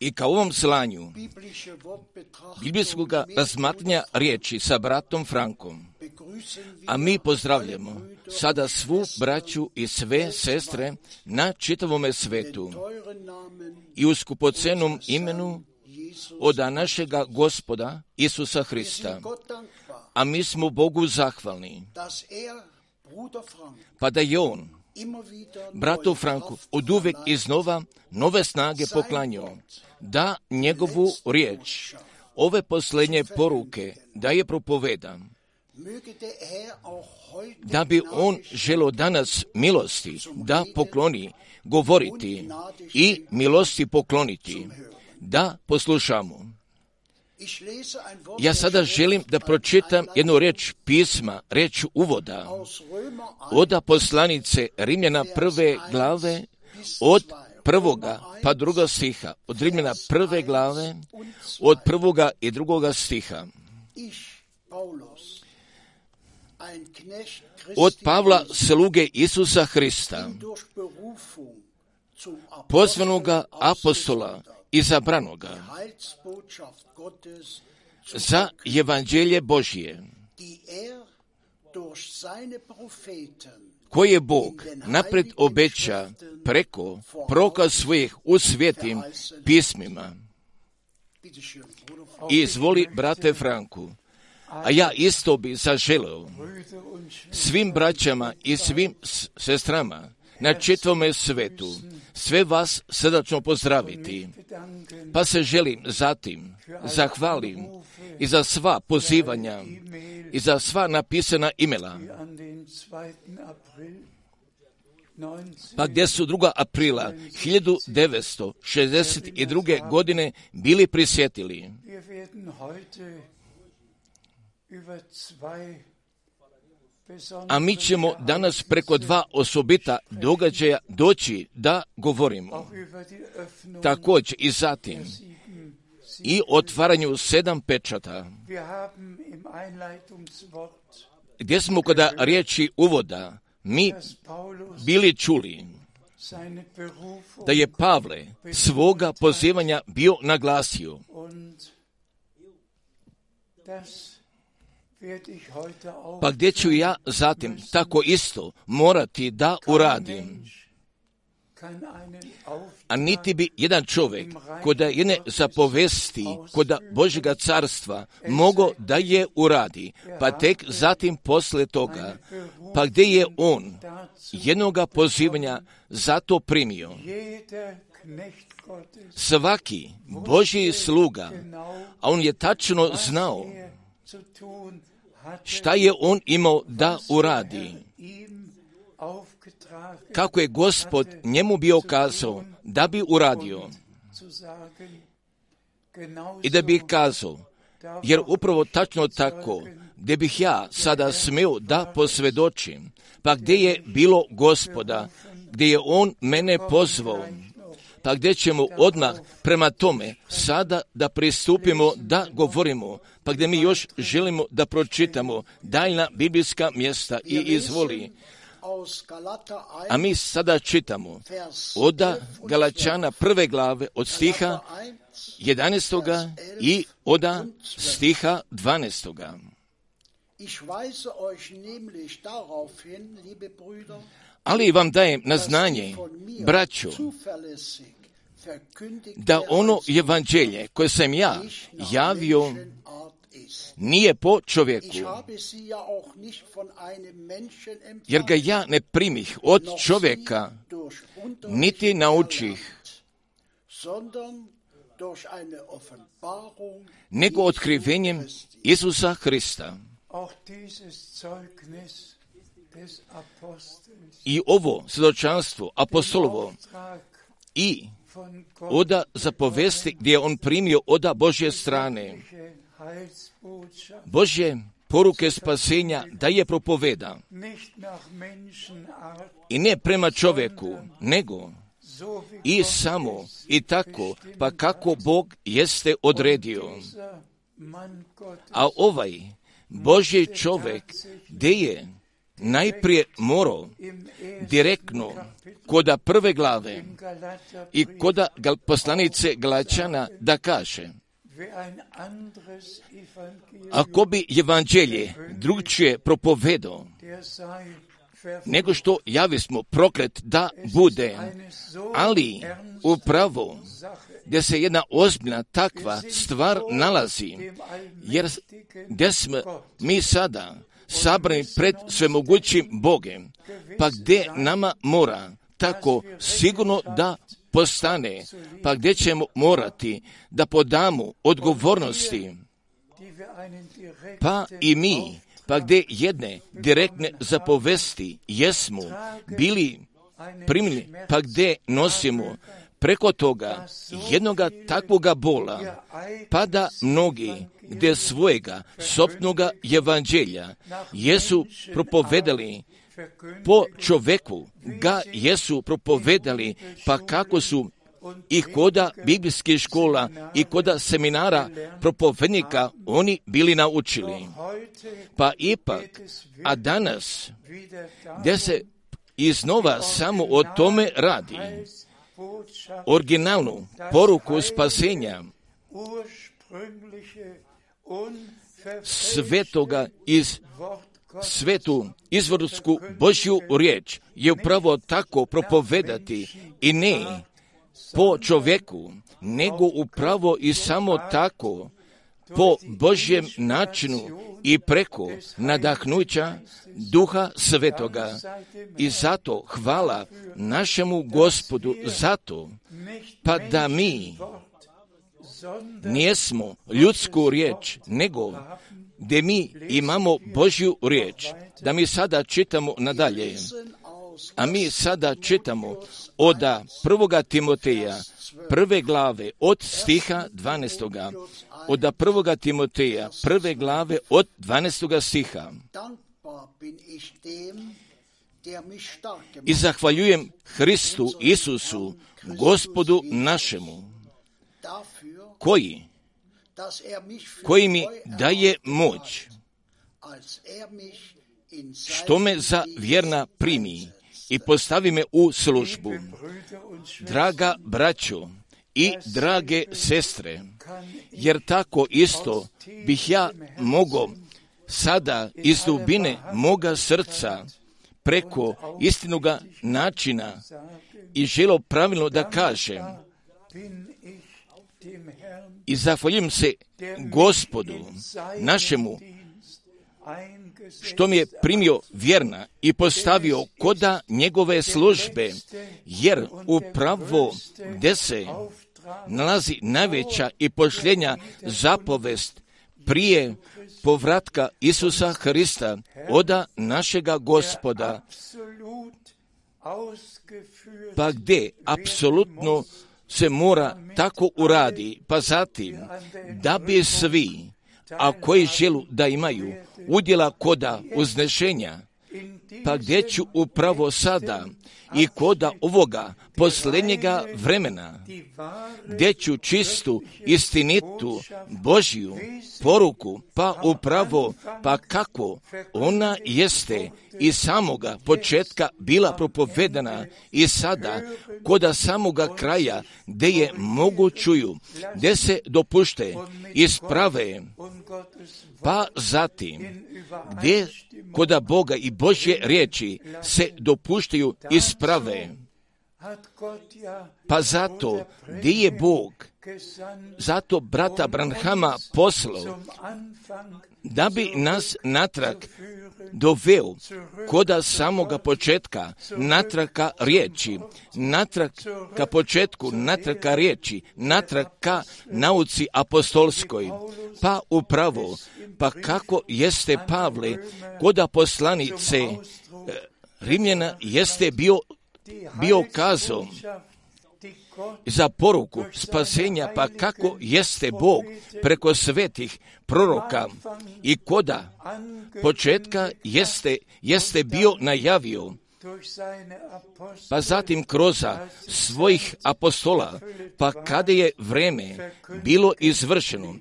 I ka ovom slanju biblijskog razmatranja riječi sa bratom Frankom, a mi pozdravljamo sada svu braću i sve sestre na čitavome svetu i u skupocenom imenu od našega gospoda Isusa Hrista. A mi smo Bogu zahvalni, er pa da je on, bratu Franku, od uvek iznova nove snage poklanjao, da njegovu riječ, ove posljednje poruke, da je propoveda, Möge der Herr auch heute da bi on želo danas milosti da pokloni, govoriti i milosti pokloniti, da poslušamo. Ja sada želim da pročitam jednu reč pisma, reč uvoda, aus Römer 1 oda poslanice Rimljana prve glave, od prvoga pa druga stiha, od Rimljana prve glave, od prvoga i drugoga stiha. Od Pavla, sluge Isusa Hrista, pozvanoga apostola, izabranoga, za evanđelje Božije, koje Bog napred obeća preko proka svojih u svetim pismima. I izvoli, brate Franku, a ja isto bi zaželeo svim braćama i svim sestrama na čitavome svetu sve vas srdačno pozdraviti. Pa se želim zatim zahvalim i za sva pozivanja i za sva napisana imela. an den 2. April 19 Pa gdje su 2. aprila 1962. godine bili prisjetili. A mi ćemo danas preko dva osobita događaja doći da govorimo. Također i zatim i otvaranju sedam pečata, gdje smo kada riječi uvoda mi bili čuli da je Pavle svoga pozivanja bio naglasio. Pa gdje ću ja zatim tako isto morati da uradim. A niti bi jedan čovjek koda jedne zapovesti koda Božjega carstva mogo da je uradi, pa tek zatim posle toga, pa gdje je on? jednoga pozivanja zato primio. Svaki Božji sluga, a on je tačno znao šta je on imao da uradi. Kako je gospod njemu bio kazao da bi uradio? I da bi kazao, jer upravo tačno tako, gdje bih ja sada smio da posvedočim, pa gdje je bilo gospoda, gdje je on mene pozvao, pa gdje ćemo odmah prema tome sada da pristupimo da govorimo, pa gdje mi još želimo da pročitamo daljna biblijska mjesta i izvoli. Aus Galater 1, A mi sada čitamo Vers oda 11 und Galačana prve glave od stiha Galater 1, 11. i oda stiha 12. Ali vam dajem na znanje, verkündigte da ono evanđelje koje sam ja javio nije po čovjeku, jer ga ja ne primih od čovjeka, niti naučih, nego otkrivenjem. Isusa Hrista. I ovo svjedočanstvo apostolovo i oda zapovesti gdje je on primio oda Božje strane, Božje poruke spasenja da je propoveda i ne prema čovjeku, nego i samo i tako, pa kako. Bog jeste odredio. A ovaj Božji čovjek, gdje je najprije morao direktno koda prve glave i koda poslanice Glačana da kaže ako bi evanđelje drugčije propovedao nego što javi smo proklet da bude, ali upravo gdje se jedna ozbiljna takva stvar nalazi, jer gdje smo mi sada sabrani pred svemogućim Bogem, pa gdje nama mora? Tako sigurno da postane, pa gdje ćemo morati da podamo odgovornosti, pa i mi, pa gdje jedne direktne zapovesti jesmo bili primili, pa gdje nosimo preko toga jednoga takvoga bola, pa da mnogi gdje svojega sopnoga evanđelja jesu propovedali po čoveku, ga jesu propovedali, pa kako su i koda biblijskih škola i koda seminara propovednika oni bili naučili. Pa ipak, a danas, gdje se iznova samo o tome radi, originalnu poruku spasenja svetoga iz svetu izvorsku Božju riječ je upravo tako propovedati i ne po čovjeku, nego upravo i samo tako po Božjem načinu i preko nadahnuća duha svetoga. I zato hvala našemu gospodu zato, pa da mi nijesmo ljudsku riječ, nego gdje mi imamo Božju riječ, da mi sada čitamo nadalje. A mi sada čitamo od prvoga Timoteja, prve glave od stiha 12. Od prvoga Timoteja, prve glave od 12. stiha. I zahvaljujem Hristu Isusu, gospodu našemu, koji, koji mi daje moć, što me za vjerna primi i postavi me u službu. Draga braćo i drage sestre, jer tako isto bih ja mogao sada iz dubine moga srca preko istinoga načina i želo pravilno da kažem i zahvaljujem se gospodu našemu što mi je primio vjerna i postavio koda njegove službe, jer upravo gdje se nalazi najveća i pošljenja zapovest prije povratka Isusa Hrista, oda našega gospoda, pa gdje apsolutno se mora tako uradi, pa zatim da bi svi, a koji želu da imaju udjela koda uznešenja, pa gdje ću upravo sada? I koda ovoga posljednjega vremena, gdje ću čistu, istinitu, Božju poruku, pa upravo, pa kako? Ona jeste i samoga početka bila propovedana i sada koda samoga kraja gdje je mogu čuju, gdje se dopušte isprave, pa zatim gdje koda Boga i Božje riječi se dopuštaju isprave. Pa zato gdje je Bog zato brata Branhama poslao da bi nas natrag doveo koda samoga početka natrag ka riječi, natrag ka početku, natrag ka riječi, natrag ka nauci apostolskoj. Pa upravo, pa kako jeste Pavle koda poslanice eh, Rimljena jeste bio, bio kazao za poruku spasenja, pa kako jeste Bog preko svetih proroka i koda početka jeste, jeste bio najavio, pa zatim kroz svojih apostola, pa kada je vreme bilo izvršeno,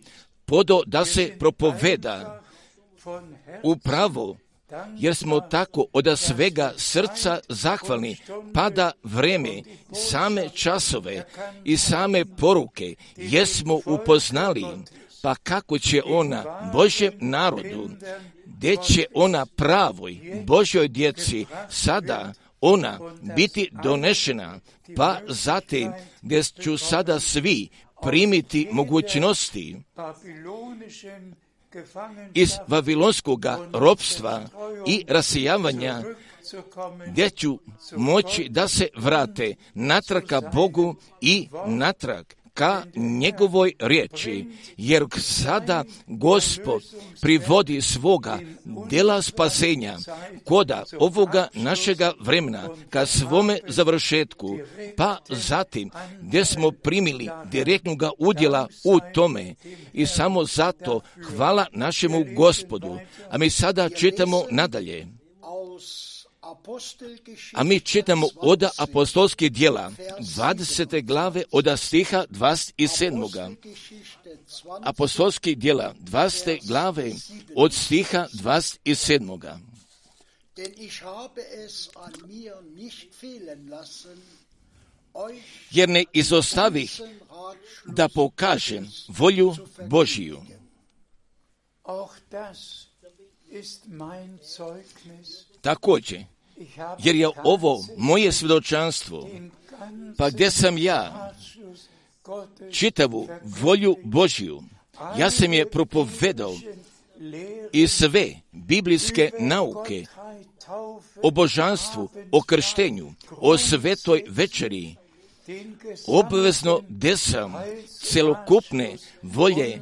podo da se propoveda upravo jer smo tako od svega srca zahvalni, pa da vreme, same časove i same poruke jesmo upoznali, pa kako će ona Božjem narodu, gdje će ona pravoj Božjoj djeci sada ona biti donešena, pa zatim gdje ću sada svi primiti mogućnosti iz Vavilonskog ropstva i rasijavanja gdje ću moći da se vrate natrag ka Bogu i natrag ka njegovoj riječi, jer sada Gospod privodi svoga dela spasenja koda ovoga našega vremena ka svome završetku, pa zatim gdje smo primili direktnog udjela u tome i samo zato hvala našemu Gospodu. A mi sada čitamo nadalje. A mi čitamo od apostolskih dijela 20. glave od stiha 27. Apostolskih dijela 20. glave od stiha 27. Jer ne izostavih da pokažem volju Božiju. Također, jer je ovo moje svjedočanstvo, pa gdje sam ja? Čitavu volju Božju, ja sam je propovedao i sve biblijske nauke o božanstvu, o krštenju, o svetoj večeri, obvezno desam celokupne volje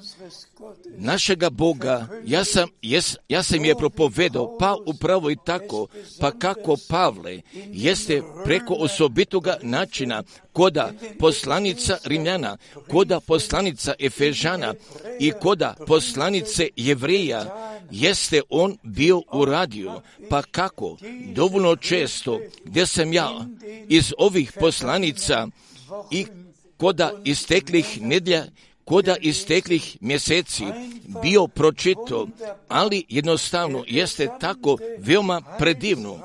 našega Boga, ja sam, jes, ja sam je propovedao, pa upravo i tako, pa kako Pavle jeste preko osobitoga načina koda poslanica Rimljana, koda poslanica Efežana i koda poslanice Jevreja, jeste on bio uradio, pa kako? Dovoljno često gdje sam ja? Iz ovih poslanica i koda isteklih nedlja koda isteklih mjeseci bio pročito, ali jednostavno jeste tako veoma predivno,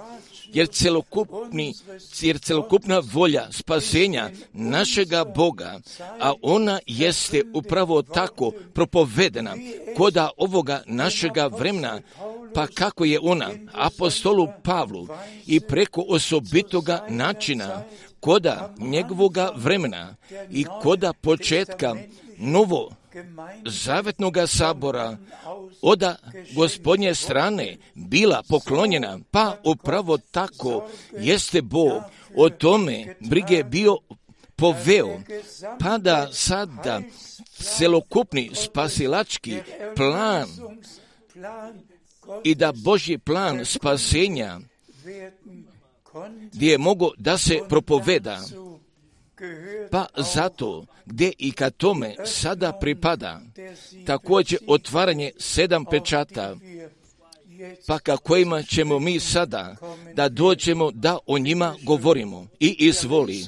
jer celokupni, jer celokupna volja spasenja našega Boga, a ona jeste upravo tako propovedena koda ovoga našega vremena, pa kako je ona apostolu Pavlu i preko osobitoga načina koda njegovoga vremena i koda početka novo zavetnoga sabora oda gospodnje strane bila poklonjena, pa upravo tako jeste Bog o tome brige bio poveo, pa da sada celokupni spasilački plan i da Božji plan spasenja gdje je mogo da se propoveda pa zato gdje i ka tome sada pripada također otvaranje sedam pečata, pa ka kojima ćemo mi sada da dođemo da o njima govorimo i izvoli.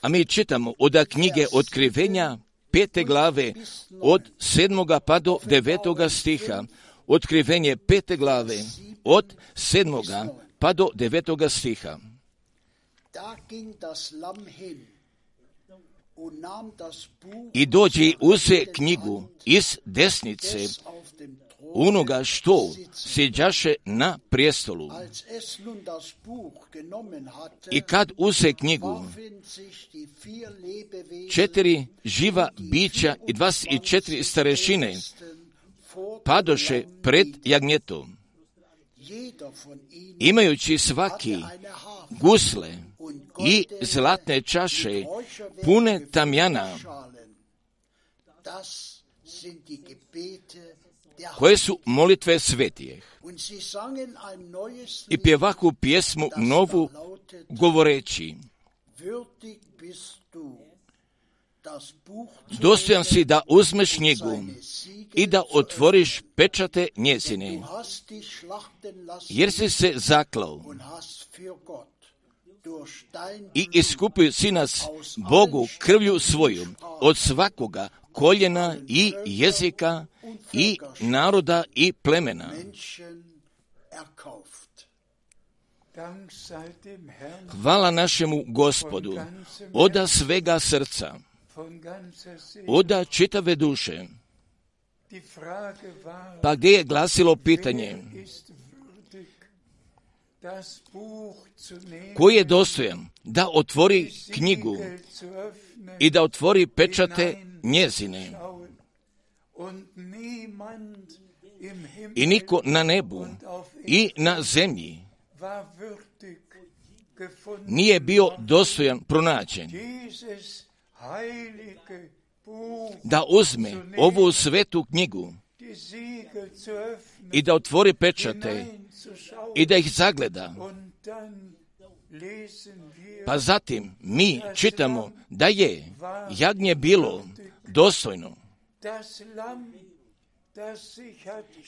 A mi čitamo od knjige otkrivenja pete glave od sedmoga pa do devetoga stiha. Otkrivenje pete glave od sedmoga pa do devetoga stiha. I dođe uze knjigu iz desnice onoga što sjeđaše na prijestolu. I kad uze knjigu, četiri živa bića i dvadeset četiri starešine padoše pred jagnjetom, imajući svaki gusle i zlatne čaše pune tamjana, koje su molitve svetijeh. I pjevaku pjesmu novu govoreći, dostojan si da uzmeš knjigu i da otvoriš pečate njezine, jer si se zaklao. I iskupio si nas Bogu krvju svoju od svakoga koljena i jezika i naroda i plemena. Hvala našemu gospodu, oda svega srca, oda čitave duše. Pa gdje je glasilo pitanje, wer ist würdig, das Buch zu nehmen, ko je dostojan da otvori knjigu i da otvori pečate njezine? I niko na nebu i na zemlji nije bio dostojan pronađen da uzme ovu svetu knjigu i da otvori pečate i da ih zagleda. Pa zatim mi čitamo da je jagnje bilo dostojno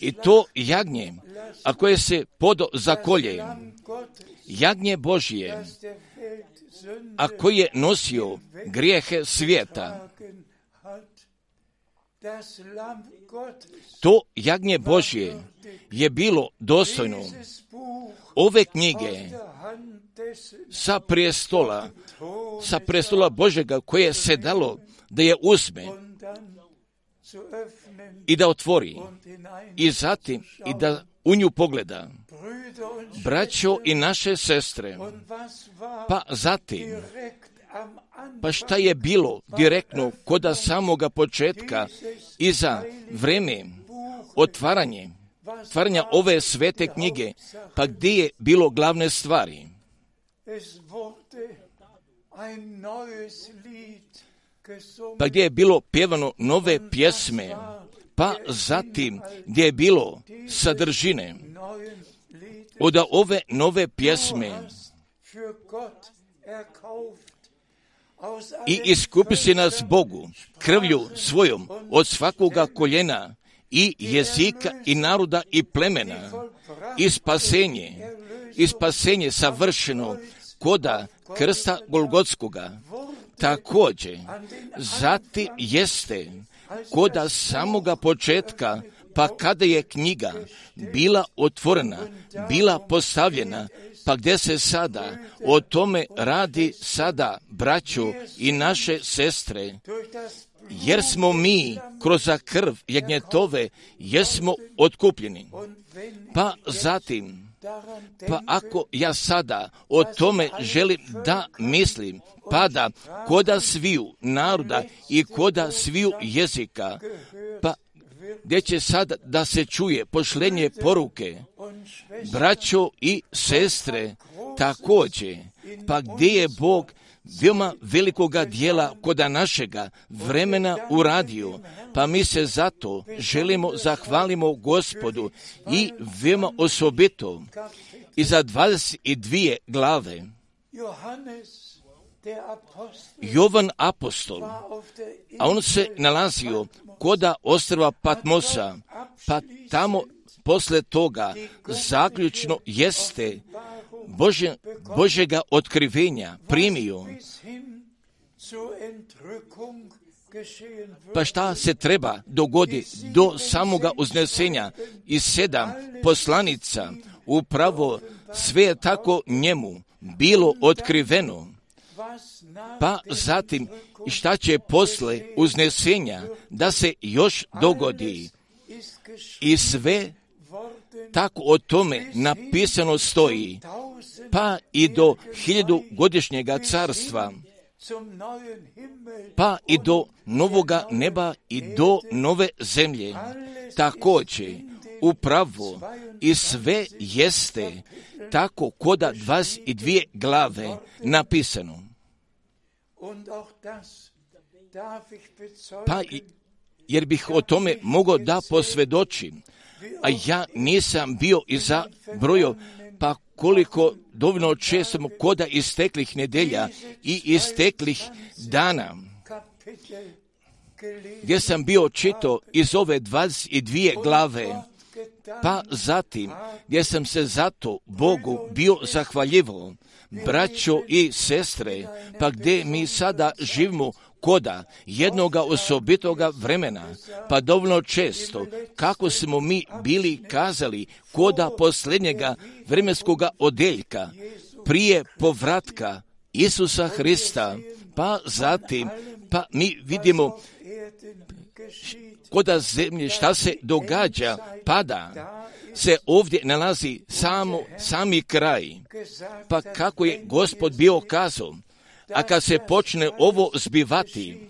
i to jagnje, a koje se podo za kolje, jagnje Božije, a koji je nosio grijehe svijeta. To jagnje Božje je bilo dostojno ove knjige sa prijestola, Thron sa prijestola Božega koje se dalo da je uzme i da otvori i zatim i da u nju pogleda. Braćo i naše sestre, pa zatim, pa šta je bilo direktno koda samoga početka i za vreme otvaranje, otvaranja ove svete knjige, pa gdje je bilo glavne stvari? Pa gdje je bilo pjevano nove pjesme, pa zatim gdje je bilo sadržine od ove nove pjesme. I iskupi si nas Bogu krvlju svojom od svakoga koljena i jezika i naroda i plemena. I spasenje i spasenje savršeno koda krsta Golgotskoga također zati jeste koda samoga početka pa kada je knjiga bila otvorena, bila postavljena, pa gdje se sada o tome radi sada, braćo i naše sestre, jer smo mi kroz krv jagnjetove, jesmo otkupljeni. Pa zatim, pa denke, ako ja sada o tome želim da mislim, pada koda sviju naroda i koda sviju jezika, pa gdje će sada da se čuje pošlenje poruke, braćo i sestre, također, pa gdje je Bog veoma velikoga dijela koda našega vremena uradio, pa mi se zato želimo zahvalimo gospodu i veoma osobito i za 22 glave. Jovan apostol, a on se nalazio koda ostrva Patmosa, pa tamo posle toga zaključno jeste Bože, Božega otkrivenja geschehen pa šta se treba dogoditi do samoga uznesenja? I sedam poslanica, upravo sve je tako njemu bilo otkriveno, pa zatim šta će posle uznesenja da se još dogodi? I sve tako o tome napisano stoji, pa i do hiljadu godišnjega carstva, pa i do novoga neba i do nove zemlje. Također, upravo i sve jeste tako koda 22 glave napisano. und auch das darf ich bezeugen. Pa i- jer bih o tome mogao da posvedočim, a ja nisam bio i za brojo, koliko dovoljno često koda isteklih nedelja i isteklih dana, Kapitel gelesen, gdje sam bio čito iz ove 22 glave, pa zatim gdje sam se zato Bogu bio zahvaljivao, braćo i sestre, pa gdje mi sada živimo koda jednoga osobitoga vremena, pa dovoljno često, kako smo mi bili kazali, koda posljednjega vremenskoga odeljka, prije povratka Isusa Hrista, pa zatim, pa mi vidimo koda zemlje šta se događa, pada, se ovdje nalazi samo, sami kraj. Pa kako je gospod bio kazao, a kad se počne ovo zbivati,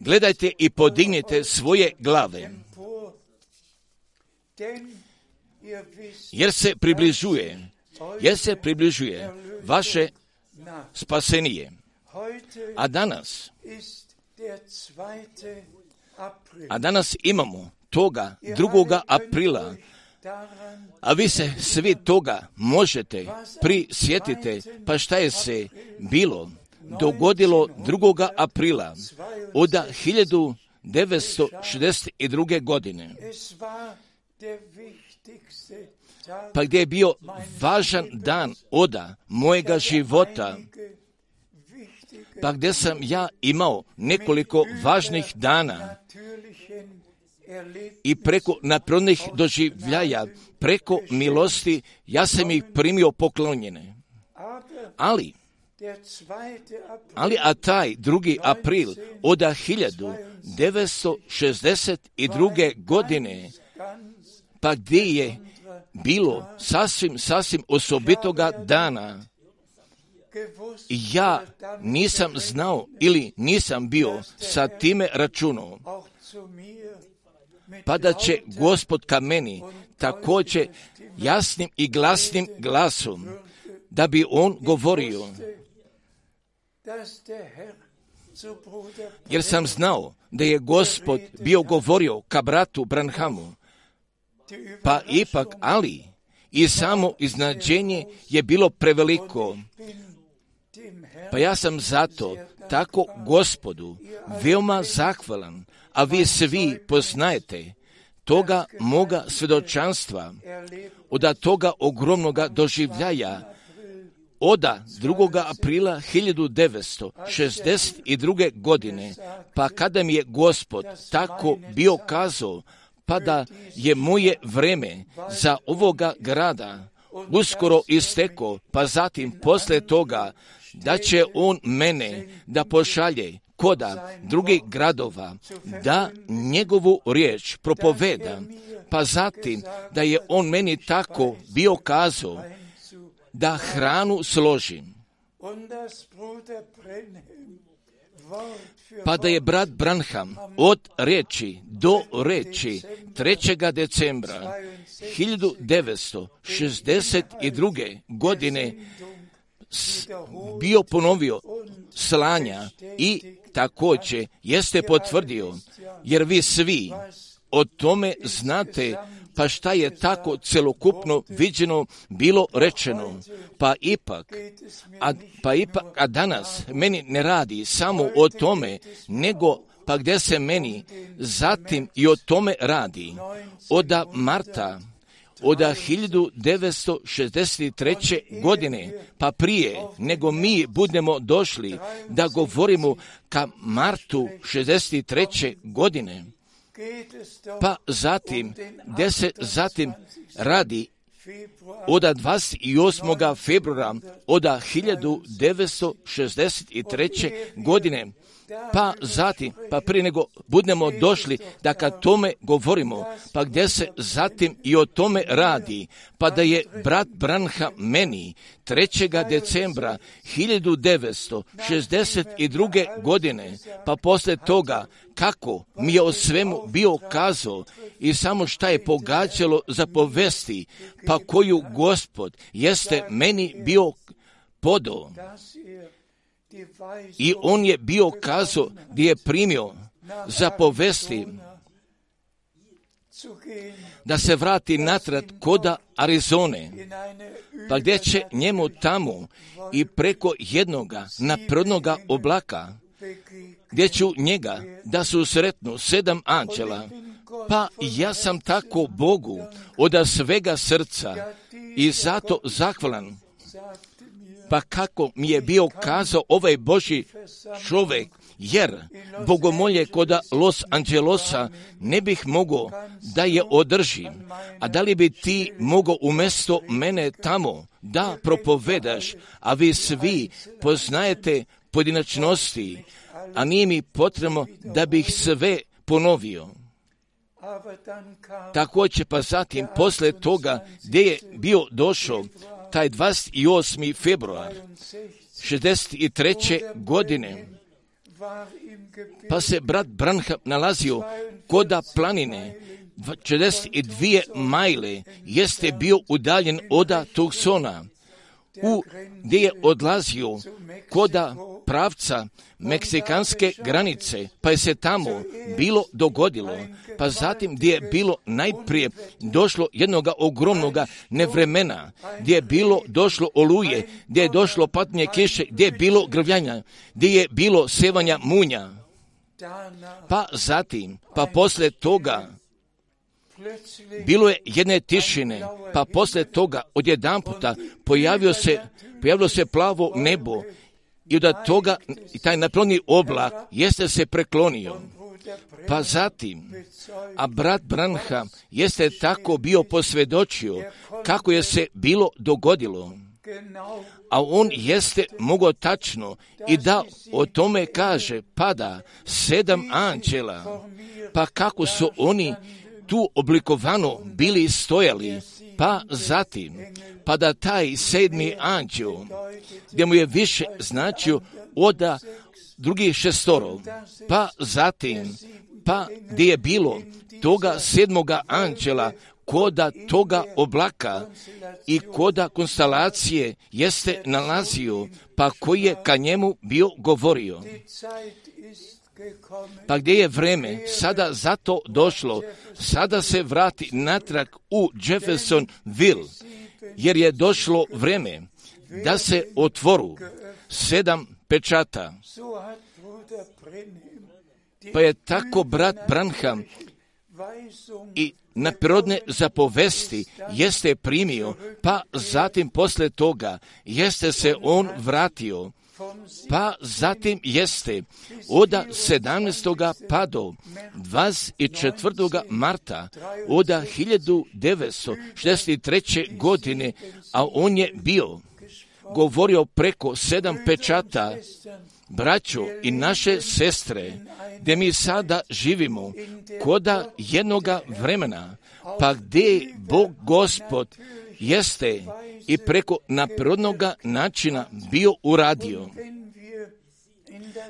gledajte i podignite svoje glave, jer se približuje, jer se približuje vaše spasenije. A danas, a danas imamo toga 2. aprila, a vi se svi toga možete prisjetite, pa šta je se bilo dogodilo 2. aprila od 1962. godine, pa gdje je bio važan dan oda mojega života, pa gdje sam ja imao nekoliko važnih dana i preko naprodnih doživljaja, preko milosti, ja sam ih primio poklonjene. Ali, ali a taj drugi april od 1962. godine, pa gdje je bilo sasvim, sasvim osobitoga dana, ja nisam znao ili nisam bio sa time računom, pa da će gospod ka meni također jasnim i glasnim glasom, da bi on govorio, jer sam znao da je gospod bio govorio ka bratu Branhamu, pa ipak, ali i samo iznađenje je bilo preveliko. Pa ja sam zato tako gospodu veoma zahvalan, a vi svi poznajete toga moga svjedočanstva, od toga ogromnoga doživljaja, oda 2. aprila 1962. godine, pa kada mi je gospod tako bio kazao, pa da je moje vreme za ovoga grada uskoro isteko, pa zatim posle toga da će on mene da pošalje koda drugih gradova, da njegovu riječ propoveda, pa zatim da je on meni tako bio kazao da hranu složim. Pa da je brat Branham od reči do reči 3. decembra 1962. godine bio ponovio slanja i također jeste potvrdio, jer vi svi o tome znate, pa šta je tako celokupno viđeno bilo rečeno, pa ipak, a, pa ipak, a danas meni ne radi samo o tome, nego pa gdje se meni zatim i o tome radi. Od marta od 1963. godine, pa prije nego mi budemo došli da govorimo ka martu 63. godine, pa zatim, gdje se zatim radi od 28. februara od 1963. godine, pa zatim, pa prije nego budemo došli da kad tome govorimo, pa gdje se zatim i o tome radi, pa da je brat Branha meni 3. decembra 1962. godine, pa posle toga kako mi je o svemu bio kazao i samo šta je pogađalo za povesti, pa koju gospod jeste meni bio podao i on je bio kazao gdje je primio za povesti da se vrati natrag koda Arizone, pa gdje će njemu tamo i preko jednoga naprodnoga oblaka, gdje ću njega da su sretnu sedam anđela, pa ja sam tako Bogu od svega srca i zato zahvalan pa kako mi je bio kazao ovaj Boži čovjek, jer bogomolje koda Los Angelosa ne bih mogao da je održim, a da li bi ti mogao umjesto mene tamo da propovedaš, a vi svi poznajete pojedinačnosti, a nije mi potrebno da bih sve ponovio. Također pa zatim posle toga gdje je bio došao taj 28. februar 63. godine pa se brat Branha nalazio koda planine 42 majle jeste bio udaljen od Tucsona u, gdje je odlazio koda pravca meksikanske granice, pa je se tamo bilo dogodilo, pa zatim gdje je bilo najprije došlo jednog ogromnog nevremena, gdje je bilo došlo oluje, gdje je došlo patnje kiše, gdje je bilo grvljanja, gdje je bilo sevanja munja. Pa zatim, pa posle toga, bilo je jedne tišine, pa posle toga odjedan puta pojavio se, pojavilo se plavo nebo i od toga taj naploni oblak jeste se preklonio. Pa zatim, a brat Branha jeste tako bio posvjedočio kako je se bilo dogodilo. A on jeste mogao tačno i da o tome kaže, pada sedam anđela, pa kako su oni tu oblikovano bili stojali, pa zatim, pa da taj sedmi anđel, gdje mu je više značio od drugih šestorov, pa zatim, pa gdje je bilo toga sedmoga anđela, koda toga oblaka i koda konstelacije jeste nalazio, pa koji je ka njemu bio govorio. Pa gdje je vreme? Sada zato došlo, sada se vrati natrag u Jeffersonville, jer je došlo vreme da se otvoru sedam pečata. Pa je tako brat Branham i na prirodne zapovesti jeste primio, pa zatim posle toga jeste se on vratio pa zatim jeste od 17. pa do 24. marta od 1963. godine, a on je bio govorio preko sedam pečata braćo i naše sestre, gdje mi sada živimo koda jednoga vremena, pa gdje Bog Gospod jeste i preko naprirodnoga načina bio uradio.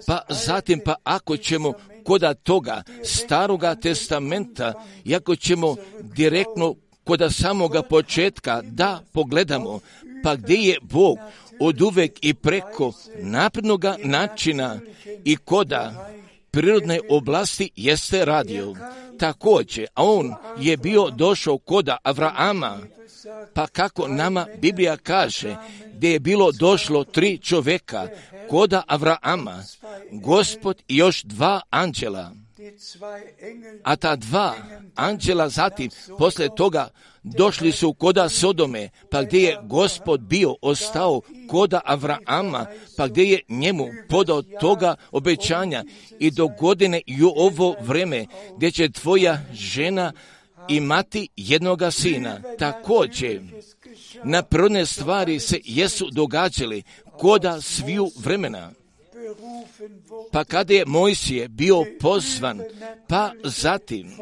Pa zatim, pa ako ćemo koda toga staroga testamenta, ako ćemo direktno koda samoga početka da pogledamo, pa gdje je Bog od uvek i preko naprednoga načina i koda prirodne oblasti jeste radio. Također, a on je bio došao koda Avraama, pa kako nama Biblija kaže, gdje je bilo došlo tri čovjeka, koda Avraama, gospod i još dva anđela. A ta dva anđela zatim, posle toga, došli su koda Sodome, pa gdje je gospod bio ostao koda Avraama, pa gdje je njemu podao toga obećanja i do godine i ovo vreme gdje će tvoja žena imati jednoga sina. Također, na prone stvari se jesu događali koda sviju vremena. Pa kada je Mojsije bio pozvan, pa zatim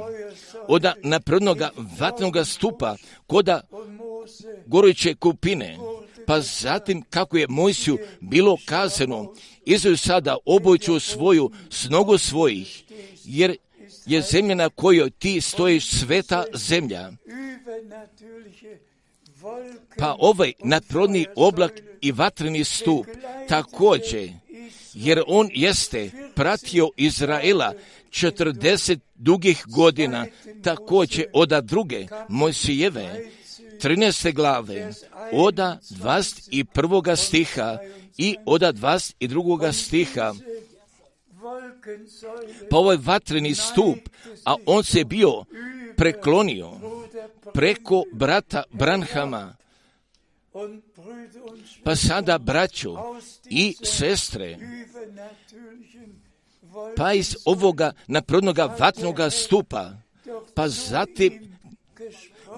od naprednoga vatnoga stupa koda goruće kupine, pa zatim kako je Mojsiju bilo kazano, izuju sada obojću svoju snogu svojih, jer je zemlja na kojoj ti stojiš sveta zemlja. Pa ovaj nadprodni oblak i vatreni stup također, jer on jeste pratio Izraela 40 dugih godina, također oda druge Mojsijeve, 13. glave, oda 21. stiha i oda 22. stiha, pa ovaj vatreni stup, a on se bio preklonio preko brata Branhama, Pa sada, braćo i sestre, pa iz ovoga naprodnoga vatnoga stupa, pa zatim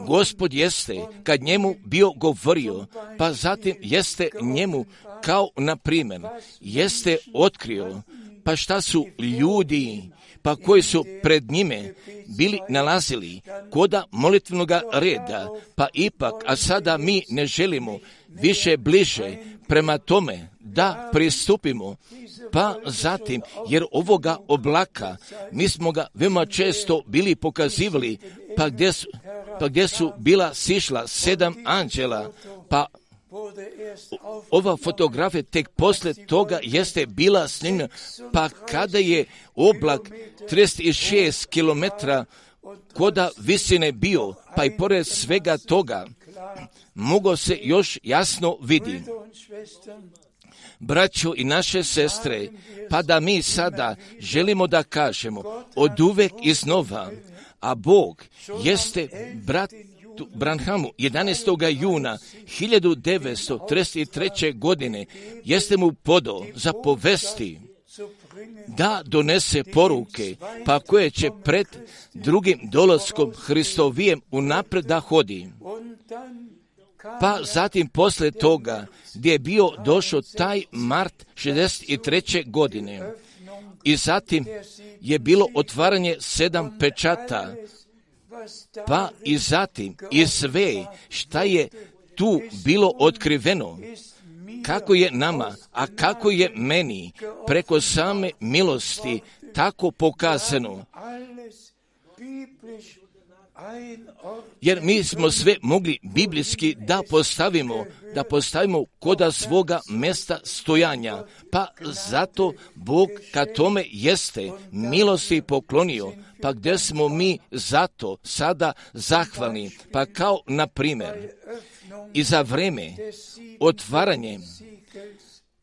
Gospod jeste, kad njemu bio govorio, pa zatim jeste njemu kao na primjer, jeste otkrio, pa šta su ljudi, pa koji su pred njime bili nalazili koda molitvenog reda, pa ipak, a sada mi ne želimo više bliže prema tome da pristupimo, pa zatim, jer ovoga oblaka, mi smo ga veoma često bili pokazivali, pa gdje su, pa gdje su bila sišla sedam anđela, pa ova fotografija tek posle toga jeste bila snimljena, pa kada je oblak 36 km koda visine bio, pa i pored svega toga, mogo se još jasno vidi. Braćo i naše sestre, pa da mi sada želimo da kažemo od uvek iznova, a Bog jeste brat Branhamu 11. juna 1933. godine jeste mu podo za povesti da donese poruke, pa koje će pred drugim dolaskom Hristovijem unapred da hodi. Pa zatim posle toga gdje je bio došao taj mart 63. godine i zatim je bilo otvaranje sedam pečata, pa i zatim i sve šta je tu bilo otkriveno, kako je nama, a kako je meni preko same milosti tako pokazano. Jer mi smo sve mogli biblijski da postavimo, da postavimo koda svoga mesta stojanja. Pa zato Bog kad tome jeste milosti poklonio, pa gdje smo mi zato sada zahvalni, pa kao na primjer i za vreme otvaranje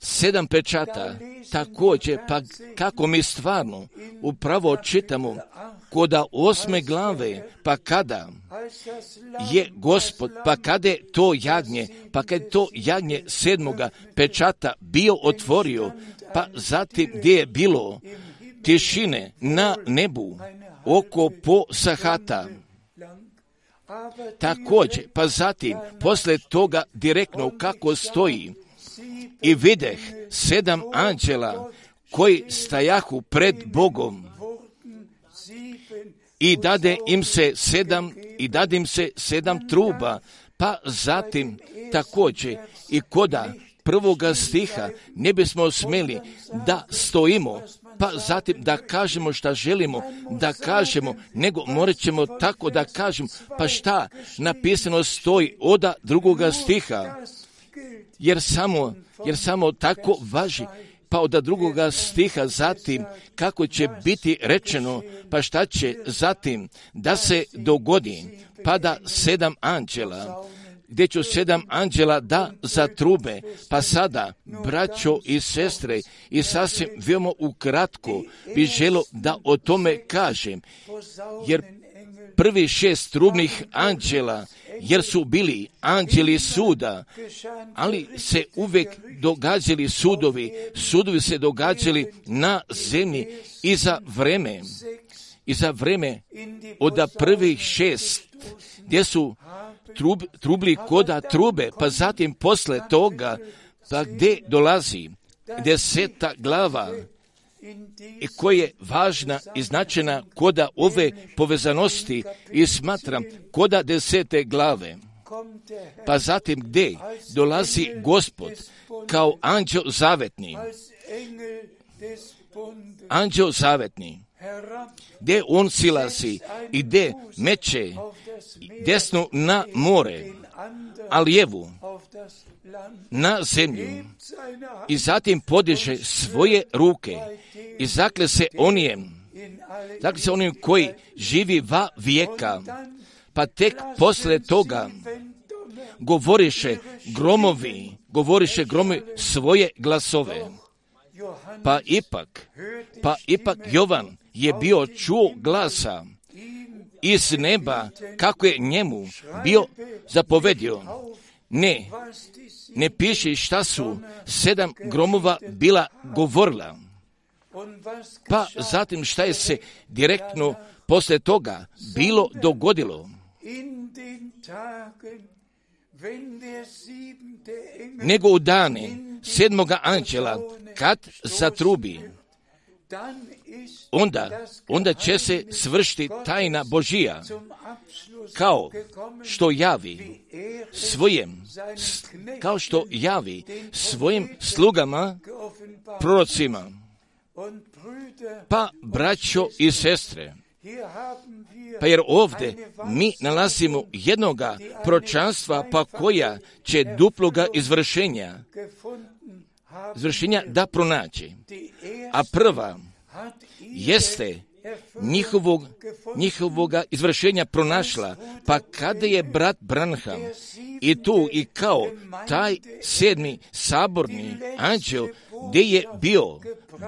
sedam pečata, također, pa kako mi stvarno upravo čitamo koda osme glave, pa kada je gospod, pa kada je to jagnje, pa kada je to jagnje sedmoga pečata bio otvorio, pa zatim gdje je bilo tišine na nebu oko po sahata, Također, pa zatim, posle toga direktno kako stoji, i videh sedam anđela koji stajahu pred Bogom. I dade im se sedam i dadim se sedam truba, pa zatim također i koda prvoga stiha ne bismo smeli da stojimo, pa zatim da kažemo šta želimo da kažemo, nego morat ćemo tako da kažemo, pa šta? Napisano stoji oda drugoga stiha, jer samo, jer samo tako važi, pa od drugoga stiha zatim kako će biti rečeno, pa šta će zatim da se dogodi, pada sedam anđela, gdje ću sedam anđela da zatrube, pa sada, braćo i sestre, i sasvim veoma ukratko bi želo da o tome kažem, jer prvi šest trubnih anđela, jer su bili anđeli suda, ali se uvijek događali sudovi, sudovi se događali na zemlji i za vreme, i za vreme od prvih šest, gdje su trub, trubli koda trube, pa zatim posle toga, pa gdje dolazi deseta glava, i koja je važna i značena koda ove povezanosti i smatram koda desete glave. Pa zatim gdje dolazi gospod kao anđel zavetni, anđel zavetni, gdje on silazi i gdje meće desnu na more, a lijevu na zemlju i zatim podiže svoje ruke i zakle se onijem, zakle se onim koji živi va vijeka, pa tek posle toga govoriše gromovi, govoriše gromovi svoje glasove. Pa ipak, pa ipak Jovan je bio čuo glasa iz neba kako je njemu bio zapovedio ne, ne piše šta su sedam gromova bila govorila. Pa zatim šta je se direktno poslije toga bilo dogodilo. Nego u dane sedmoga anđela kad zatrubi, onda, onda će se svršiti tajna Božija, kao što javi svojim, kao što javi svojim slugama, prorocima. Pa, braćo i sestre, pa jer ovdje mi nalazimo jednoga pročanstva pa koja će duploga izvršenja, izvršenja da pronaći. A prva jeste njihovog, njihovoga izvršenja pronašla, pa kada je brat Branham i tu i kao taj sedmi saborni anđel gdje je bio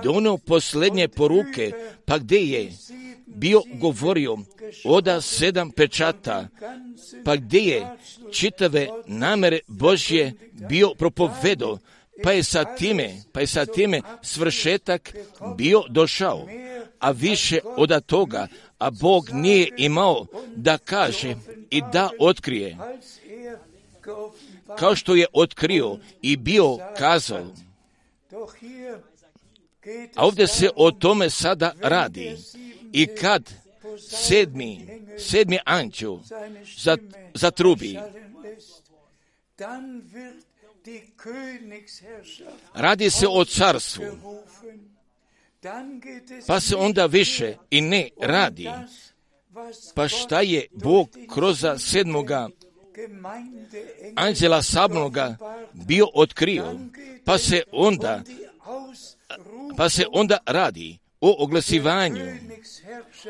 donio posljednje poruke, pa gdje je bio govorio oda sedam pečata, pa gdje je čitave namere Božje bio propovedo, pa je sa time, pa je sa time svršetak bio došao. A više od toga, a Bog nije imao da kaže i da otkrije, kao što je otkrio i bio kazao. A ovdje se o tome sada radi. I kad sedmi, sedmi anđel zatrubi, radi se o carstvu, pa se onda više i ne radi. Pa šta je Bog kroz sedmoga anđela sabnoga bio otkrio, pa se onda pa se onda radi o oglasivanju,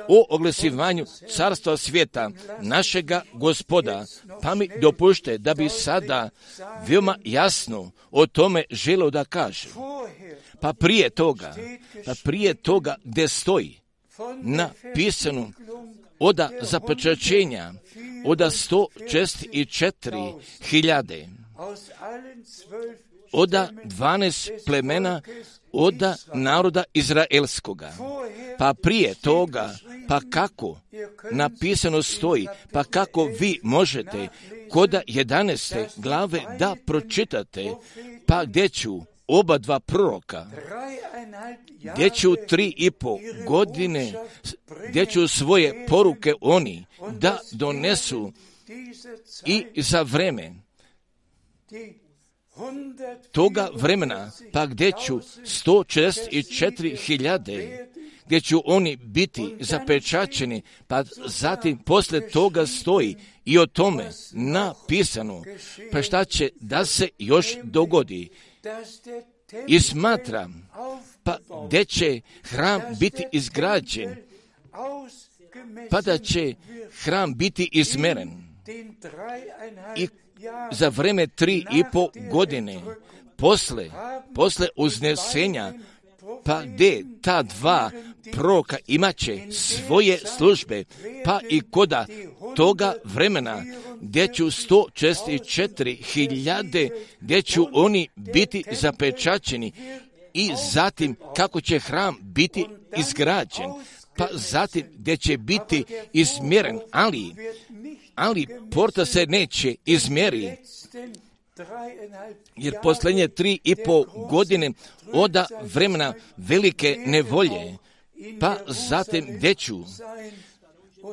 o oglasivanju carstva svijeta našega gospoda, pa mi dopušte da bi sada veoma jasno o tome želio da kažem. Pa prije toga, pa prije toga gdje stoji napisano oda zapečačenja, oda sto čest i četiri hiljade, oda dvanest plemena oda naroda Izraelskoga. Pa prije toga, pa kako napisano stoji, pa kako vi možete koda 11. glave da pročitate, pa gdje ću oba dva proroka, gdje ću tri i po godine, gdje ću svoje poruke oni da donesu i za vreme toga vremena, pa gdje ću 164 hiljade, gdje ću oni biti zapečačeni, pa zatim posle toga stoji i o tome napisano, pa šta će da se još dogodi. I smatram, pa gdje će hram biti izgrađen, pa da će hram biti izmeren. I za vreme tri i po godine posle, posle uznesenja, pa gdje ta dva proka imaće svoje službe, pa i koda toga vremena gdje ću 164 hiljade, gdje ću oni biti zapečačeni i zatim kako će hram biti izgrađen, pa zatim gdje će biti izmjeren, ali ali porta se neće izmjeri, jer posljednje tri i po godine oda vremena velike nevolje, pa zatim gdje ću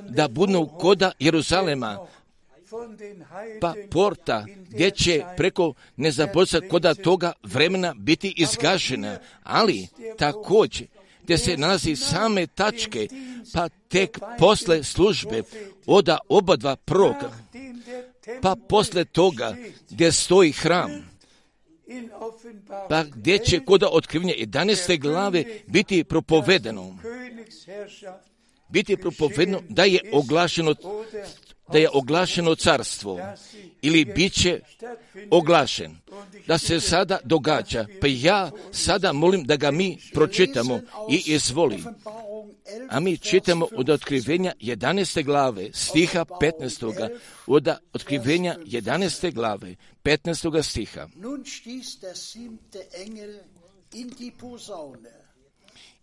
da budu koda Jeruzalema, pa porta gdje će preko nezaboca koda toga vremena biti izgašena, ali također gdje se nalazi same tačke, pa tek posle službe oda oba dva proka, pa posle toga gdje stoji hram, pa gdje će koda otkrivnje 11. glave biti propovedeno, biti propovedeno da je oglašeno da je oglašeno carstvo ili bit će oglašen, da se sada događa. Pa ja sada molim da ga mi pročitamo i izvolim. A mi čitamo od otkrivenja 11. glave, stiha 15. Od otkrivenja 11. glave, 15. stiha.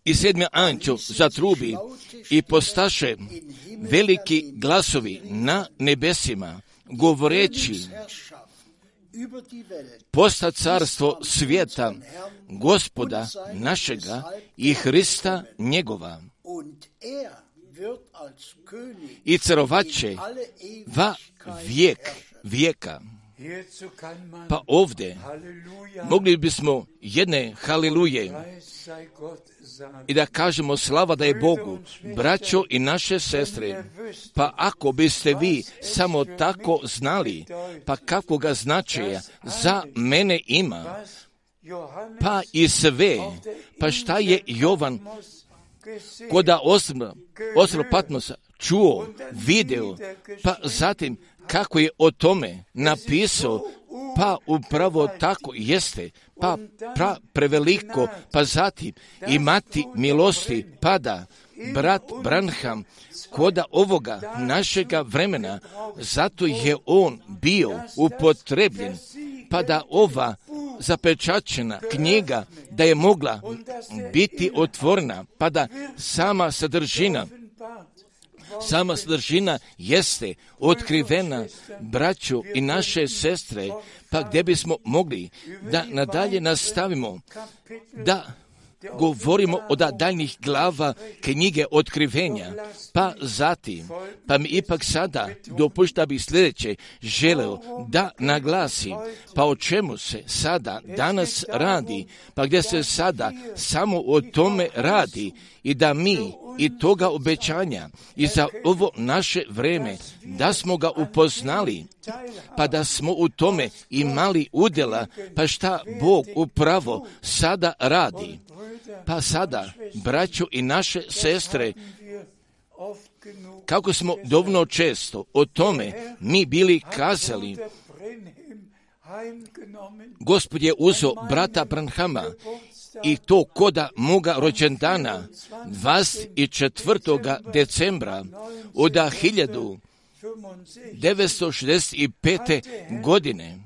I sedmi anđel zatrubi i postaše veliki glasovi na nebesima, govoreći, posta carstvo svijeta, gospoda našega i Hrista njegova. I carovaće va vijek vijeka. Pa ovdje mogli bismo jedne haliluje i da kažemo slava da je Bogu, braćo i naše sestre. Pa ako biste vi samo tako znali, pa kako ga značaja za mene ima, pa i sve, pa šta je Jovan koda osma, osma Patmosa čuo, video, pa zatim kako je o tome napisao, pa upravo tako jeste, pa pra, preveliko, pa zatim imati milosti pada, brat Branham, koda ovoga našega vremena, zato je on bio upotrebljen, pa da ova zapečačena knjiga da je mogla biti otvorena, pa da sama sadržina. Sama sadržina jeste otkrivena braću i naše sestre, pa gdje bismo mogli da nadalje nastavimo? Da govorimo o da daljnjih glava knjige otkrivenja, pa zatim, pa mi ipak sada dopušta bi sljedeće želeo da naglasim, pa o čemu se sada danas radi, pa gdje se sada samo o tome radi i da mi i toga obećanja i za ovo naše vreme da smo ga upoznali, pa da smo u tome imali udjela, pa šta Bog upravo sada radi. Pa sada, braćo i naše sestre, kako smo dovoljno često o tome mi bili kazali. Gospod je uzo brata Branhama i to koda moga rođendana 24. decembra od 1965. godine.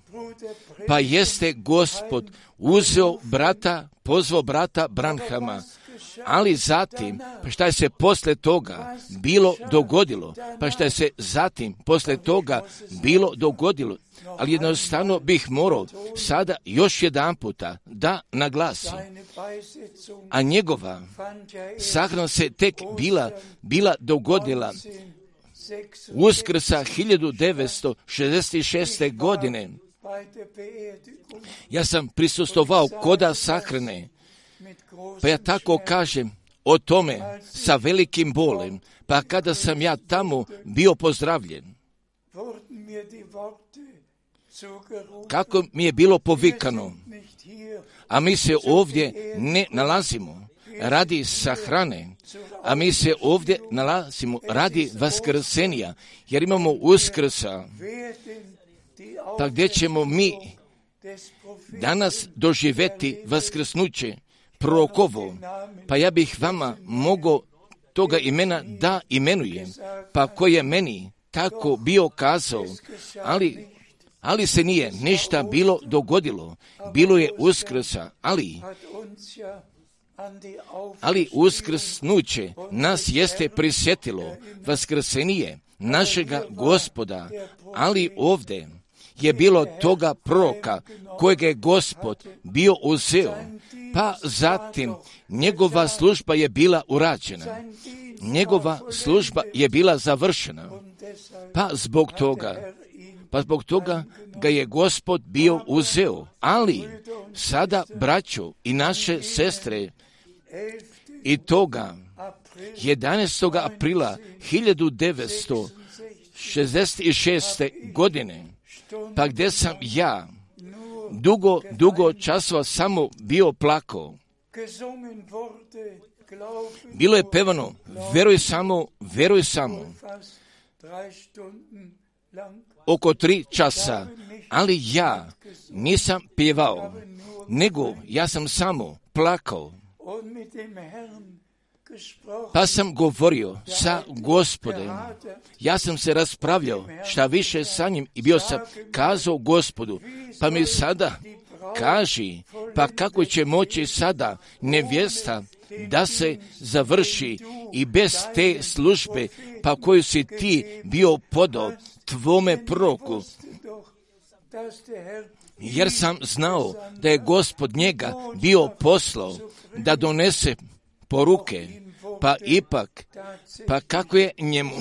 Pa jeste gospod uzeo brata, pozvao brata Branhama, ali zatim, pa šta je se posle toga bilo dogodilo, pa šta je se zatim posle toga bilo dogodilo, ali jednostavno bih morao sada još jedan puta da naglasim, a njegova sahrana se tek bila, bila dogodila 1906 uskrsa 1966. godine. Ja sam prisustovao koda sahrane, Pa ja tako kažem o tome sa velikim bolem, pa kada sam ja tamo bio pozdravljen, kako mi je bilo povikano, a mi se ovdje ne nalazimo radi sahrane, a mi se ovdje nalazimo radi vaskrsenja, jer imamo uskrsa, pa gdje ćemo mi danas doživeti vaskrsnuće prorokovo, pa ja bih vama mogao toga imena da imenujem, pa ko je meni tako bio kazao, ali, ali se nije ništa bilo dogodilo, bilo je uskrsa, ali, ali uskrsnuće nas jeste prisjetilo, vaskrsenije našega gospoda, ali ovdje je bilo toga proroka kojeg je gospod bio uzeo, pa zatim njegova služba je bila urađena, njegova služba je bila završena, pa zbog toga, pa zbog toga ga je gospod bio uzeo, ali sada braćo i naše sestre i toga 11. aprila 1966. godine, pa gdje sam ja? Dugo, dugo časova samo bio glauben Bilo je pevano, veruj samo, veruj samo, oko tri časa, ali ja nisam pjevao, nego ja sam samo plakao Pa sam govorio sa gospodem. Ja sam se raspravljao šta više sa njim i bio sam kazao gospodu, pa mi sada kaži, pa kako će moći sada nevjesta da se završi i bez te službe, pa koju si ti bio podao tvome proku, jer sam znao da je gospod njega bio poslao da donese poruke, pa ipak, pa kako je njemu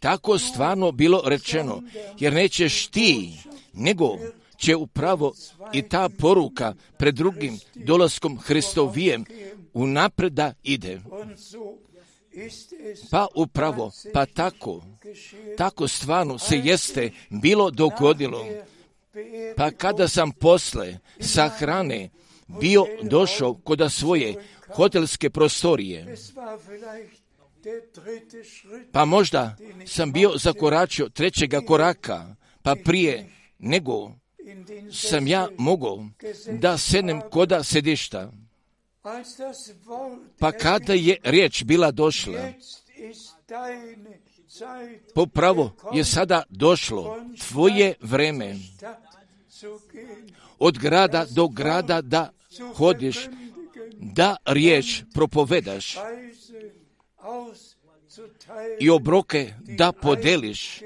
tako stvarno bilo rečeno, jer nećeš ti, nego će upravo i ta poruka pred drugim dolaskom Hristovijem unapred da ide. Pa upravo, pa tako, tako stvarno se jeste bilo dogodilo. Pa kada sam posle sa hrane bio došao kod svoje hotelske prostorije, pa možda sam bio zakoračio trećega koraka, pa prije nego sam ja mogao da sednem koda sedišta. Pa kada je riječ bila došla, popravo je sada došlo tvoje vreme. od grada do grada da hodiš, da riječ propovedaš i obroke da podeliš,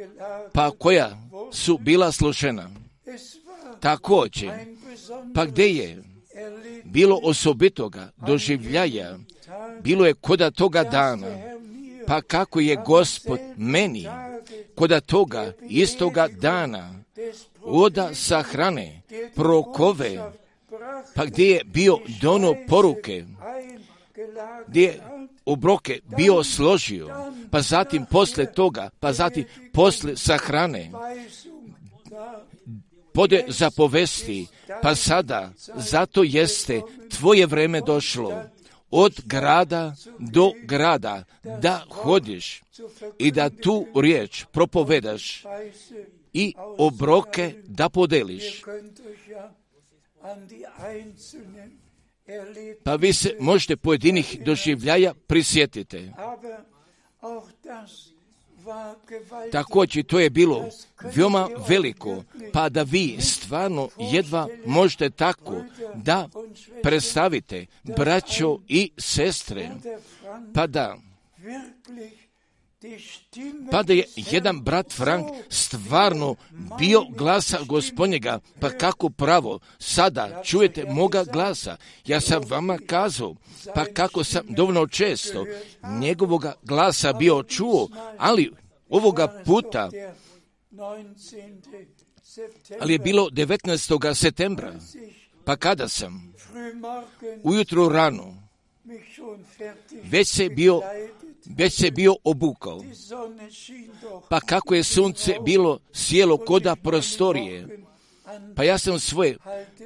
pa koja su bila slušena. Također, pa gdje je bilo osobitoga doživljaja, bilo je koda toga dana, pa kako je gospod meni koda toga istoga dana oda sa hrane prokove, pa gdje je bio dono poruke, gdje je obroke bio složio, pa zatim posle toga, pa zatim posle sahrane, pode zapovesti, pa sada zato jeste tvoje vreme došlo. Od grada do grada da hodiš i da tu riječ propovedaš i obroke da podeliš. Pa vi se možete pojedinih doživljaja prisjetite. Također to je bilo veoma veliko, pa da vi stvarno jedva možete tako da predstavite braćo i sestre, pa da pa da je jedan brat Frank stvarno bio glasa gospodnjega, pa kako pravo, sada čujete moga glasa, ja sam vama kazao, pa kako sam dovoljno često njegovoga glasa bio čuo, ali ovoga puta, ali je bilo 19. septembra, pa kada sam? Ujutro rano već se bio već se bio obukao. Pa kako je sunce bilo sjelo koda prostorije, pa ja sam svoje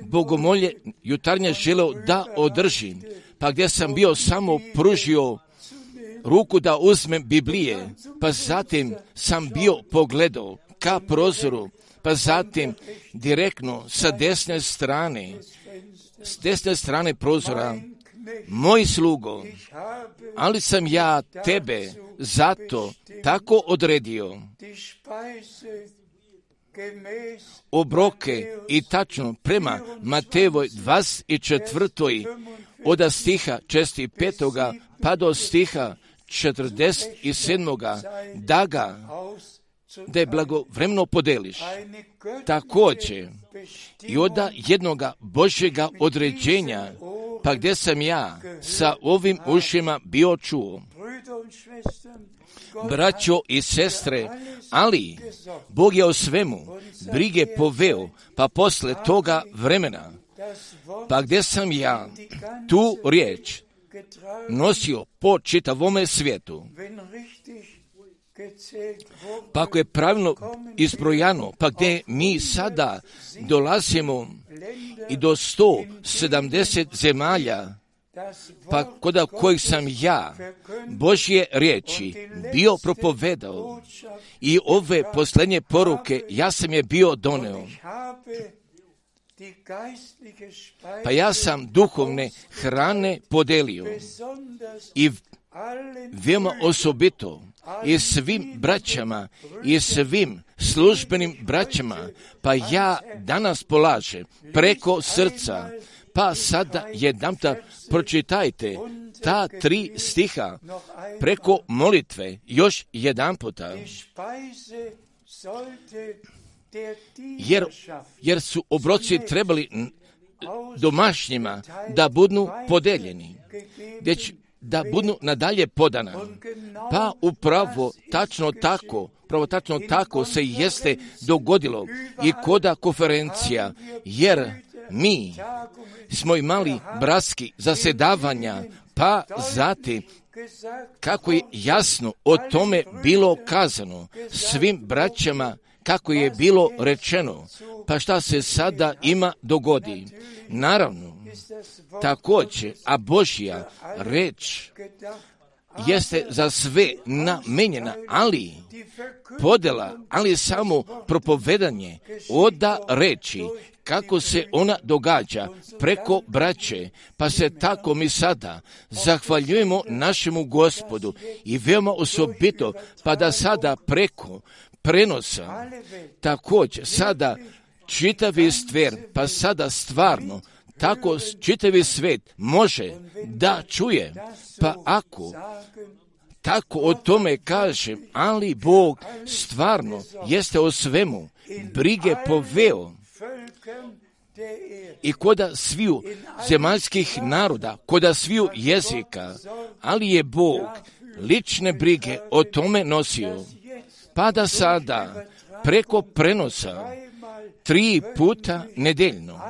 bogomolje jutarnje želeo da održim, pa gdje sam bio samo pružio ruku da uzmem Biblije, pa zatim sam bio pogledao ka prozoru, pa zatim direktno sa desne strane, s desne strane prozora, moj slugo, ali sam ja tebe zato tako odredio obroke i tačno prema Matevoj 24. od stiha 45. pa do stiha 47. da ga da je blagovremno podeliš. Također i od jednoga Božjega određenja pa gdje sam ja? Sa ovim ušima bio čuo. Braćo i sestre, ali Bog je o svemu brige poveo, pa posle toga vremena, pa gdje sam ja? Tu riječ nosio po čitavome svijetu, pa ako je pravilno isprojano, pa gdje mi sada dolazimo i do 170 zemalja, pa kod kojih sam ja Božje riječi bio propovedao i ove posljednje poruke ja sam je bio doneo. Pa ja sam duhovne hrane podelio i veoma osobito i svim braćama i svim službenim braćama, pa ja danas polažem preko srca, pa sada jednamta pročitajte ta tri stiha preko molitve još jedan puta. Jer, jer su obroci trebali domašnjima da budu podeljeni, već da budu nadalje podana. Pa upravo tačno tako, pravo tačno tako se jeste dogodilo i koda konferencija, jer mi smo imali braski zasedavanja, pa zatim kako je jasno o tome bilo kazano svim braćama kako je bilo rečeno, pa šta se sada ima dogodi. Naravno, također, a Božja reč jeste za sve namenjena, ali podela, ali samo propovedanje oda reči kako se ona događa preko braće, pa se tako mi sada zahvaljujemo našemu gospodu i veoma osobito, pa da sada preko prenosa također sada čitavi stver, pa sada stvarno tako čitavi svet može da čuje, pa ako tako o tome kažem, ali Bog stvarno jeste o svemu brige poveo i koda sviju zemaljskih naroda, koda sviju jezika, ali je Bog lične brige o tome nosio. Pa da sada preko prenosa tri puta nedeljno.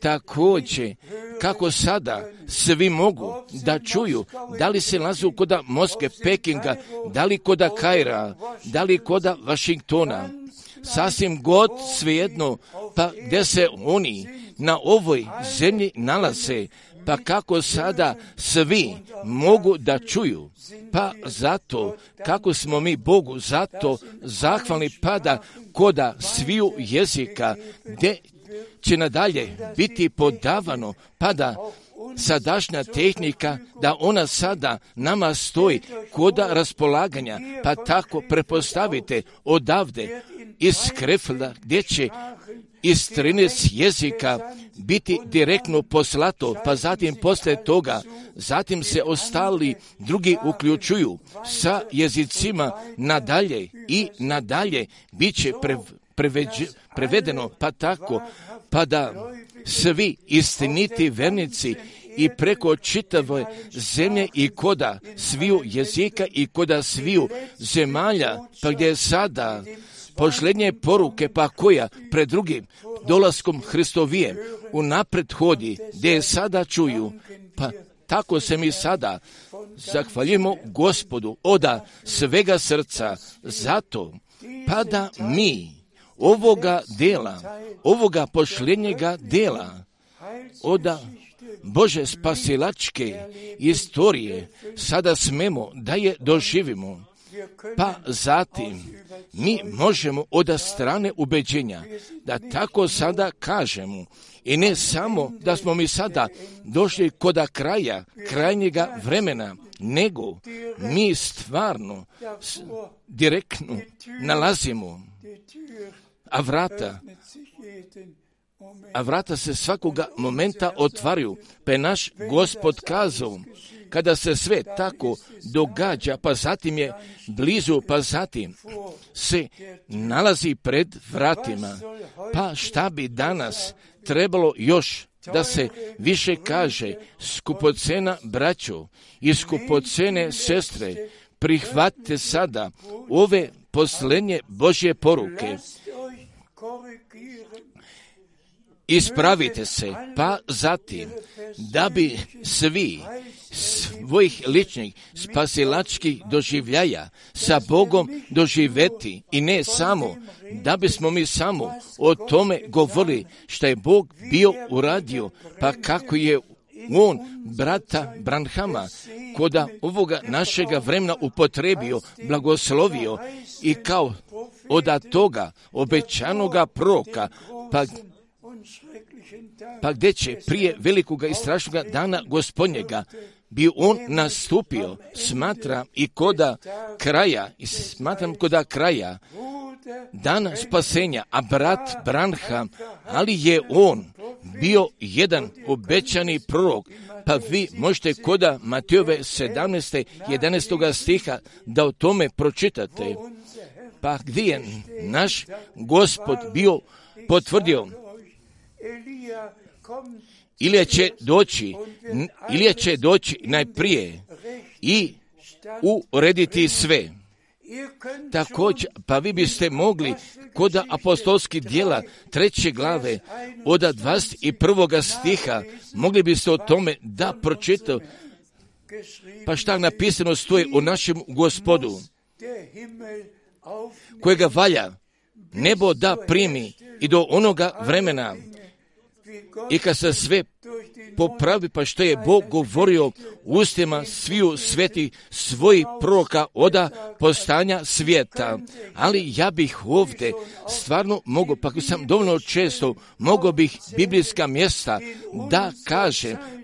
Također kako sada svi mogu da čuju da li se lazu koda Moske, Pekinga, da li koda Kajra, da li koda Vašingtona, sasvim god svejedno, pa gdje se oni na ovoj zemlji nalaze, pa kako sada svi mogu da čuju, pa zato kako smo mi Bogu zato zahvalni pada koda sviju jezika gdje će nadalje biti podavano, pa da sadašnja tehnika, da ona sada nama stoji koda raspolaganja, pa tako prepostavite odavde iz Krefla gdje će iz 13 jezika biti direktno poslato, pa zatim posle toga, zatim se ostali drugi uključuju sa jezicima nadalje i nadalje bit će prevedeno, pa tako pa da svi istiniti vernici i preko čitave zemlje i koda sviju jezika i koda sviju zemalja, pa gdje je sada posljednje poruke, pa koja? Pred drugim. Dolaskom Hristovijem unapred hodi, gdje je sada čuju, pa tako se mi sada zahvaljujemo gospodu. Oda svega srca, zato pa da mi ovoga dela, ovoga pošljenjega dela, oda Bože spasilačke istorije, sada smemo da je doživimo. Pa zatim mi možemo od strane ubeđenja da tako sada kažemo. I ne samo da smo mi sada došli koda kraja, krajnjega vremena, nego mi stvarno direktno nalazimo. A vrata a vrata se svakoga momenta otvaraju, pa je naš gospod kazao, kada se sve tako događa, pa zatim je blizu, pa zatim se nalazi pred vratima. Pa šta bi danas trebalo još da se više kaže skupocena braćo i skupocene sestre, prihvatite sada ove posljednje Božje poruke ispravite se, pa zatim, da bi svi svojih ličnih spasilačkih doživljaja sa Bogom doživeti i ne samo, da bismo mi samo o tome govorili što je Bog bio uradio, pa kako je on brata Branhama koda ovoga našega vremena upotrebio, blagoslovio i kao od toga obećanoga proka, pa Pa gdje će prije velikoga i strašnoga dana gospodnjega bi on nastupio, smatram i koda kraja, i smatram koda kraja, dana spasenja, a brat Branham, ali je on bio jedan obećani prorok, pa vi možete koda Matejove 17. 11. stiha da o tome pročitate. Pa gdje je naš gospod bio potvrdio ili će doći, ili će doći najprije i urediti sve. Također, pa vi biste mogli kod apostolskih dijela treće glave od 21. stiha, mogli biste o tome da pročitati, pa šta napisano stoji o našem gospodu, kojega valja nebo da primi i do onoga vremena i kad se sve popravi, pa što je Bog govorio ustima sviju sveti svojih proroka oda postanja svijeta. Ali ja bih ovdje stvarno mogu, pa sam dovoljno često, mogu bih biblijska mjesta da kažem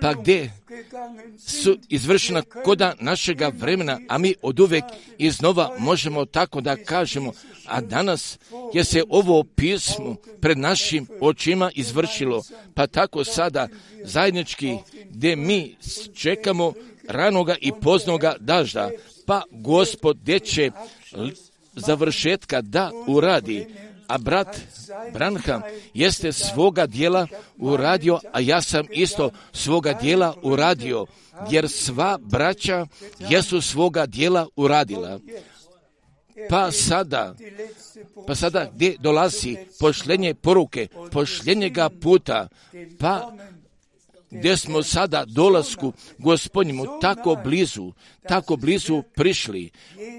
pa gdje su izvršena koda našega vremena, a mi od uvek iznova možemo tako da kažemo, a danas je se ovo pismo pred našim očima izvršilo, pa tako sada zajednički gdje mi čekamo ranoga i poznoga dažda, pa gospod gdje će završetka da uradi, a brat Branham jeste svoga dijela uradio, a ja sam isto svoga dijela uradio, jer sva braća jesu svoga dijela uradila. Pa sada, pa sada gdje dolazi pošljenje poruke, pošljenjega puta, pa gdje smo sada dolasku gospodnjemu tako blizu, tako blizu prišli,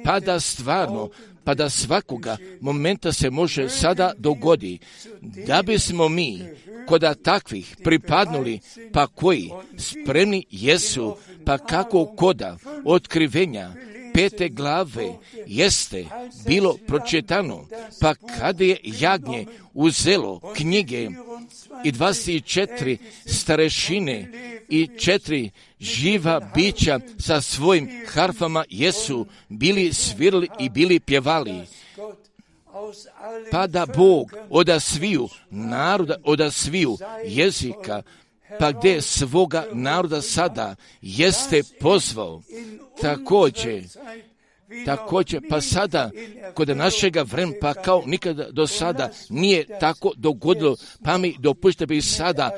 pa da stvarno pa da svakoga momenta se može sada dogodi, da bismo mi koda takvih pripadnuli, pa koji spremni jesu, pa kako koda otkrivenja pete glave jeste bilo pročitano, pa kada je jagnje uzelo knjige i 24 starešine i četiri živa bića sa svojim harfama jesu bili svirali i bili pjevali. Pa da Bog oda sviju naroda, oda sviju jezika, pa gdje svoga naroda sada jeste pozvao, također Također, pa sada, kod našega vremena, pa kao nikada do sada nije tako dogodilo, pa mi dopušte bi sada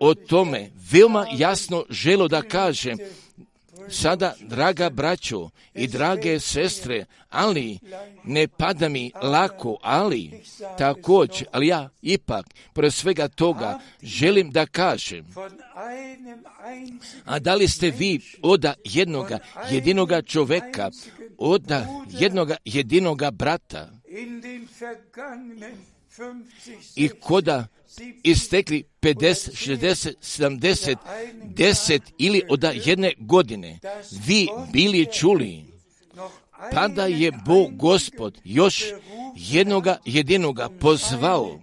o tome veoma jasno želo da kažem, Sada, draga braćo i drage sestre, ali ne pada mi lako, ali također, ali ja ipak, pre svega toga, želim da kažem, a da li ste vi oda jednoga jedinoga čoveka, oda jednoga jedinoga brata i koda istekli 50, 60, 70, 10 ili od jedne godine, vi bili čuli, pa da je Bog gospod još jednoga jedinoga pozvao,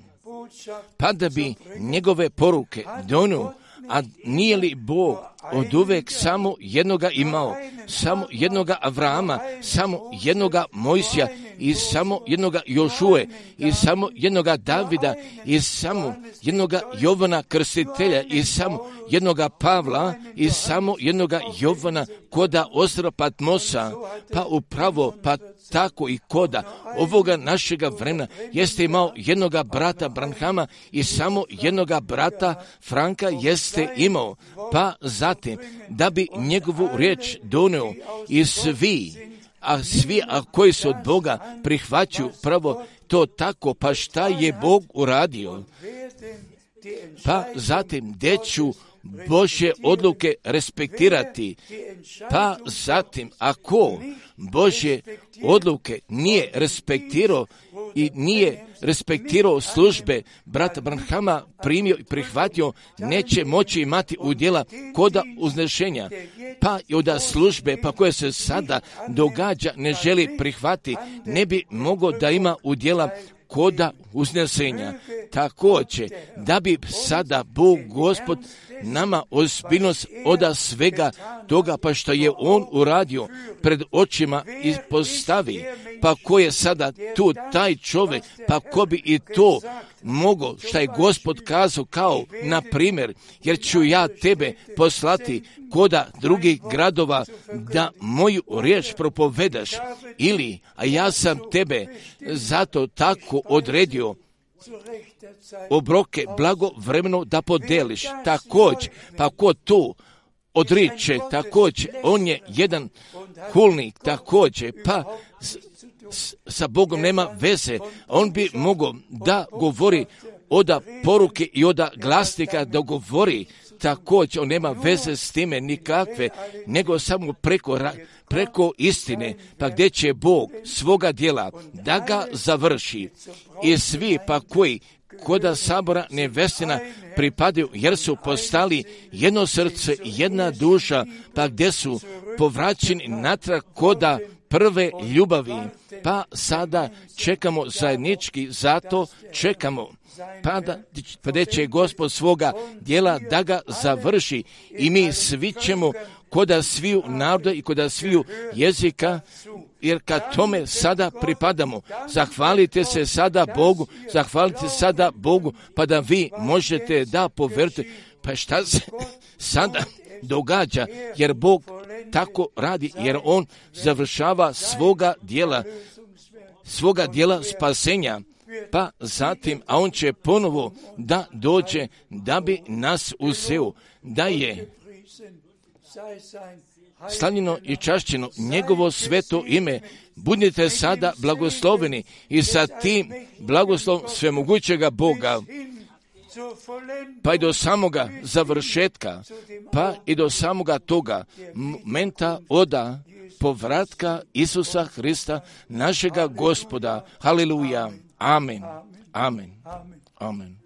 pa da bi njegove poruke donio, a nije li Bog od uvek samo jednoga imao, samo jednoga Avrama, samo jednoga Mojsija i samo jednoga Jošue i samo jednoga Davida i samo jednoga Jovana Krstitelja i samo jednoga Pavla i samo jednoga Jovana koda ostrava Patmosa, pa upravo pa tako i koda ovoga našega vremena jeste imao jednoga brata Branhama i samo jednoga brata Franka jeste imao, pa zatim da bi njegovu riječ donio i svi, a svi a koji su od Boga prihvaćaju pravo to tako, pa šta je Bog uradio? Pa zatim gdje ću Božje odluke respektirati. Pa zatim, ako Božje odluke nije respektirao i nije respektirao službe brata Branhama primio i prihvatio, neće moći imati udjela koda uznešenja. Pa i od službe pa koje se sada događa ne želi prihvati, ne bi mogao da ima udjela koda uznesenja. Također, da bi sada Bog Gospod nama ozbiljnost oda svega toga pa što je On uradio pred očima i postavi, pa ko je sada tu taj čovjek, pa ko bi i to mogo što je Gospod kazao kao, na primjer, jer ću ja tebe poslati koda drugih gradova da moju riječ propovedaš ili, a ja sam tebe zato tako odredio obroke blago vremeno da podeliš. Također, pa ko tu odriče, također, on je jedan hulnik, također, pa sa Bogom nema veze. On bi mogao da govori oda poruke i oda glasnika da govori. Također on nema veze s time nikakve, nego samo preko, preko istine, pa gdje će Bog svoga djela da ga završi? I svi pa koji koda sabora nevestina pripadaju jer su postali jedno srce, jedna duša, pa gdje su povraćeni natrag koda prve ljubavi, pa sada čekamo zajednički, zato čekamo. Pa, da, pa da će gospod svoga dijela da ga završi. I mi svi ćemo koda sviju naroda i koda sviju jezika, jer kad tome sada pripadamo, zahvalite se sada Bogu, zahvalite se sada Bogu, pa da vi možete da poverite, pa šta se sada događa, jer Bog tako radi, jer On završava svoga dijela, svoga dijela spasenja, pa zatim, a On će ponovo da dođe da bi nas uzeo, da je slavljeno i čašćeno njegovo sveto ime, budite sada blagosloveni i sa tim blagoslov svemogućega Boga, pa i do samoga završetka, pa i do samoga toga momenta oda povratka Isusa Hrista, našega gospoda. Haleluja. Amen. Amen. Amen. Amen.